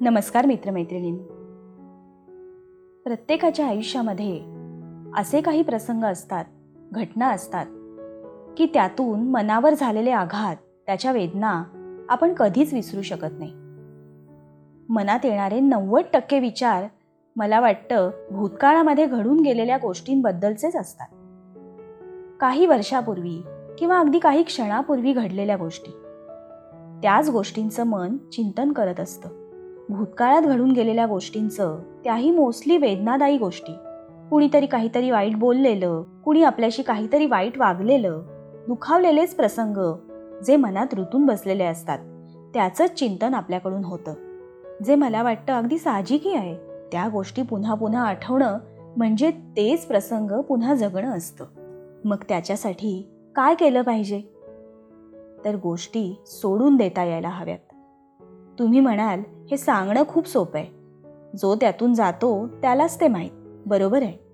नमस्कार मित्रमैत्रिणींनो. प्रत्येकाच्या आयुष्यामध्ये असे काही प्रसंग असतात घटना असतात की त्यातून मनावर झालेले आघात त्याच्या वेदना आपण कधीच विसरू शकत नाही. मनात येणारे नव्वद टक्के विचार मला वाटतं भूतकाळामध्ये घडून गेलेल्या गोष्टींबद्दलचेच असतात. काही वर्षापूर्वी किंवा अगदी काही क्षणापूर्वी घडलेल्या गोष्टी. त्याच गोष्टींचं मन चिंतन करत असतं. भूतकाळात घडून गेलेल्या गोष्टींचं त्याही मोस्टली वेदनादायी गोष्टी. कुणीतरी काहीतरी वाईट बोललेलं कुणी आपल्याशी काहीतरी वाईट वागलेलं दुखावलेलेच प्रसंग जे मनात रुतून बसलेले असतात त्याचंच चिंतन आपल्याकडून होतं. जे मला वाटतं अगदी साहजिकही आहे त्या गोष्टी पुन्हा पुन्हा आठवणं म्हणजे तेच प्रसंग पुन्हा जगणं असतं. मग त्याच्यासाठी काय केलं पाहिजे? तर गोष्टी सोडून देता यायला हव्यात. तुम्ही म्हणाल हे सांगणं खूप सोपं आहे. जो त्यातून जातो त्यालाच ते माहीत. बरोबर आहे.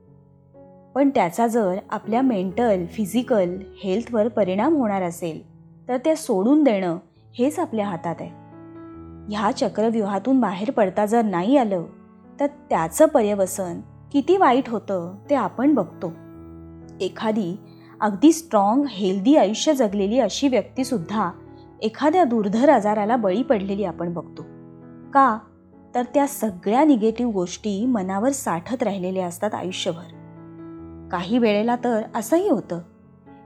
पण त्याचा जर आपल्या मेंटल फिजिकल हेल्थवर परिणाम होणार असेल तर ते सोडून देणं हेच आपल्या हातात आहे. ह्या चक्रव्यूहातून बाहेर पडता जर नाही आलं तर त्याचं पर्यवसन किती वाईट होतं ते आपण बघतो. एखादी अगदी स्ट्रॉंग हेल्दी आयुष्य जगलेली अशी व्यक्तीसुद्धा एखाद्या दुर्धर आजाराला बळी पडलेली आपण बघतो. का? तर त्या सगळ्या निगेटिव्ह गोष्टी मनावर साठत राहिलेल्या असतात आयुष्यभर. काही वेळेला तर असंही होतं.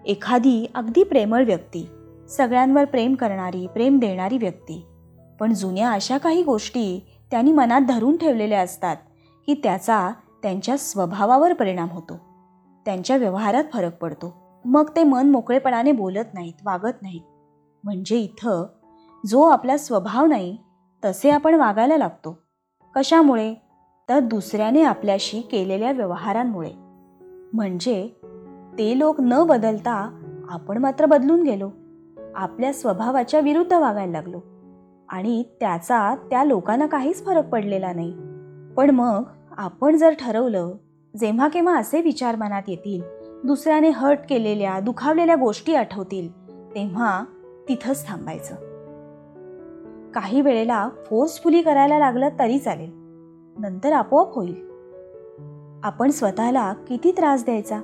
एखादी अगदी प्रेमळ व्यक्ती सगळ्यांवर प्रेम करणारी प्रेम देणारी व्यक्ती पण जुन्या अशा काही गोष्टी त्यांनी मनात धरून ठेवलेल्या असतात की त्याचा त्यांच्या स्वभावावर परिणाम होतो. त्यांच्या व्यवहारात फरक पडतो. मग ते मन मोकळेपणाने बोलत नाहीत वागत नाहीत. म्हणजे इथं जो आपला स्वभाव नाही तसे आपण वागायला लागतो. कशामुळे? तर दुसऱ्याने आपल्याशी केलेल्या व्यवहारांमुळे. म्हणजे ते लोक न बदलता आपण मात्र बदलून गेलो. आपल्या स्वभावाच्या विरुद्ध वागायला लागलो. आणि त्याचा त्या लोकांना काहीच फरक पडलेला नाही. पण मग आपण जर ठरवलं जेव्हा केव्हा असे विचार मनात येतील दुसऱ्याने हर्ट केलेल्या दुखावलेल्या गोष्टी आठवतील तेव्हा तिथंच थांबायचं. काही वेळेला फोर्सफुली करायला लागलं तरी चालेल. नंतर आपोआप होईल. आपण स्वतःला किती त्रास द्यायचा?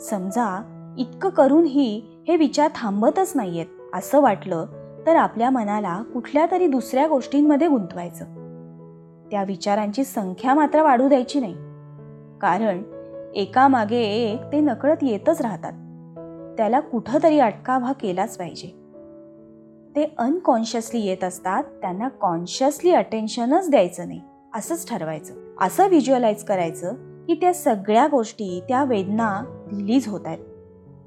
समजा इतकं करूनही हे विचार थांबतच नाहीयेत असं वाटलं तर आपल्या मनाला कुठल्या तरी दुसऱ्या गोष्टींमध्ये गुंतवायचं. त्या विचारांची संख्या मात्र वाढू द्यायची नाही. कारण एकामागे एक ते नकळत येतच राहतात. त्याला कुठंतरी अटकावा केलाच पाहिजे. ते अनकॉन्शियसली येत असतात त्यांना कॉन्शियसली अटेन्शनच द्यायचं नाही. असंच ठरवायचं. असं व्हिज्युअलाइज करायचं की त्या सगळ्या गोष्टी त्या वेदना रिलीज होत आहेत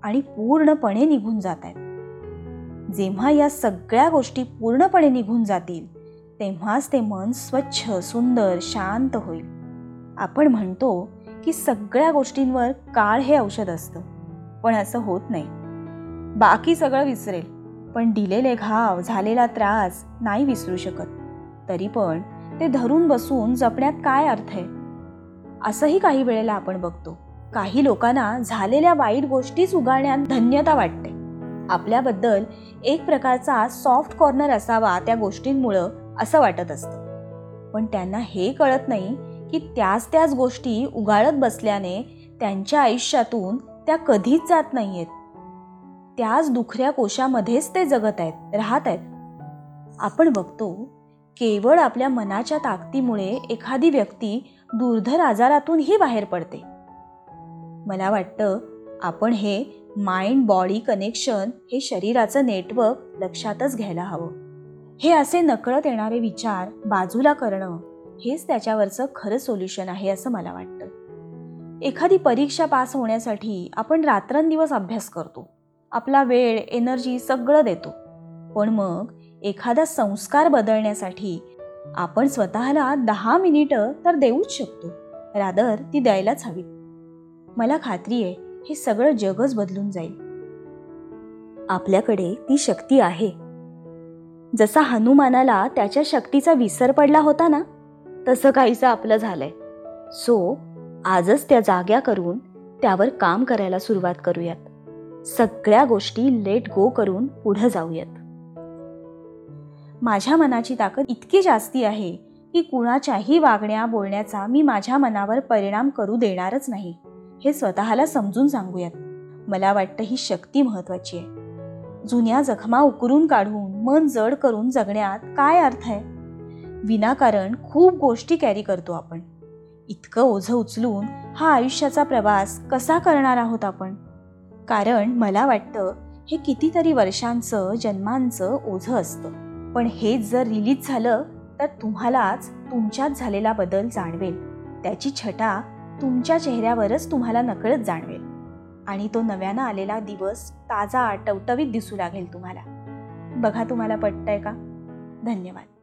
आणि पूर्णपणे निघून जात आहेत. जेव्हा या सगळ्या गोष्टी पूर्णपणे निघून जातील तेव्हाच ते मन स्वच्छ सुंदर शांत होईल. आपण म्हणतो की सगळ्या गोष्टींवर काळ हे औषध असतं पण असं होत नाही. बाकी सगळं विसरेल. पण दिलेले घाव झालेला त्रास नाही विसरू शकत. तरी पण ते धरून बसून जपण्यात काय अर्थ आहे? असंही काही वेळेला आपण बघतो. काही लोकांना झालेल्या वाईट गोष्टीच उगाळण्यात धन्यता वाटते. आपल्याबद्दल एक प्रकारचा सॉफ्ट कॉर्नर असावा त्या गोष्टींमुळं असं वाटत असतं. पण त्यांना हे कळत नाही की त्याच त्याच गोष्टी उगाळत बसल्याने त्यांच्या आयुष्यातून त्या कधीच जात नाहीयेत. त्याच दुखऱ्या कोशामध्येच ते जगत आहेत राहत आहेत. आपण बघतो केवळ आपल्या मनाच्या ताकदीमुळे एखादी व्यक्ती दुर्धर आजारातूनही बाहेर पडते. मला वाटतं आपण हे माइंड बॉडी कनेक्शन हे शरीराचं नेटवर्क लक्षातच घ्यायला हवं. हे असे नकळत येणारे विचार बाजूला करणं हेच त्याच्यावरचं खरं सोल्युशन आहे असं मला वाटतं. एखादी परीक्षा पास होण्यासाठी आपण रात्रंदिवस अभ्यास करतो. आपला वेळ एनर्जी सगळं देतो. पण मग एखादा संस्कार बदलण्यासाठी आपण स्वतःला दहा मिनिटं तर देऊच शकतो. रादर ती द्यायलाच हवी. मला खात्री आहे हे सगळं जगच बदलून जाईल. आपल्याकडे ती शक्ती आहे. जसा हनुमानाला त्याच्या शक्तीचा विसर पडला होता ना तसं काहीसं आपलं झालंय. सो आजच त्या जाग्या करून त्यावर काम करायला सुरुवात करूयात. सगळ्या गोष्टी लेट गो करून पुढं जाऊयात. माझ्या मनाची ताकद इतकी जास्ती आहे की कुणाच्याही वागण्या बोलण्याचा मी माझ्या मनावर परिणाम करू देणारच नाही हे स्वतःला समजून सांगूयात. मला वाटतं ही शक्ती महत्वाची आहे. जुन्या जखमा उकरून काढून मन जड करून जगण्यात काय अर्थ आहे? विनाकारण खूप गोष्टी कॅरी करतो आपण. इतकं ओझं उचलून हा आयुष्याचा प्रवास कसा करणार आहोत आपण? कारण मला वाटतं हे कितीतरी वर्षांचं जन्मांचं ओझं असतं. पण हेच जर रिलीज झालं तर तुम्हालाच तुमच्यात झालेला बदल जाणवेल. त्याची छटा तुमच्या चेहऱ्यावरच तुम्हाला नकळत जाणवेल. आणि तो नव्यानं आलेला दिवस ताजा टवटवीत दिसू लागेल तुम्हाला. बघा तुम्हाला पटतंय का? धन्यवाद.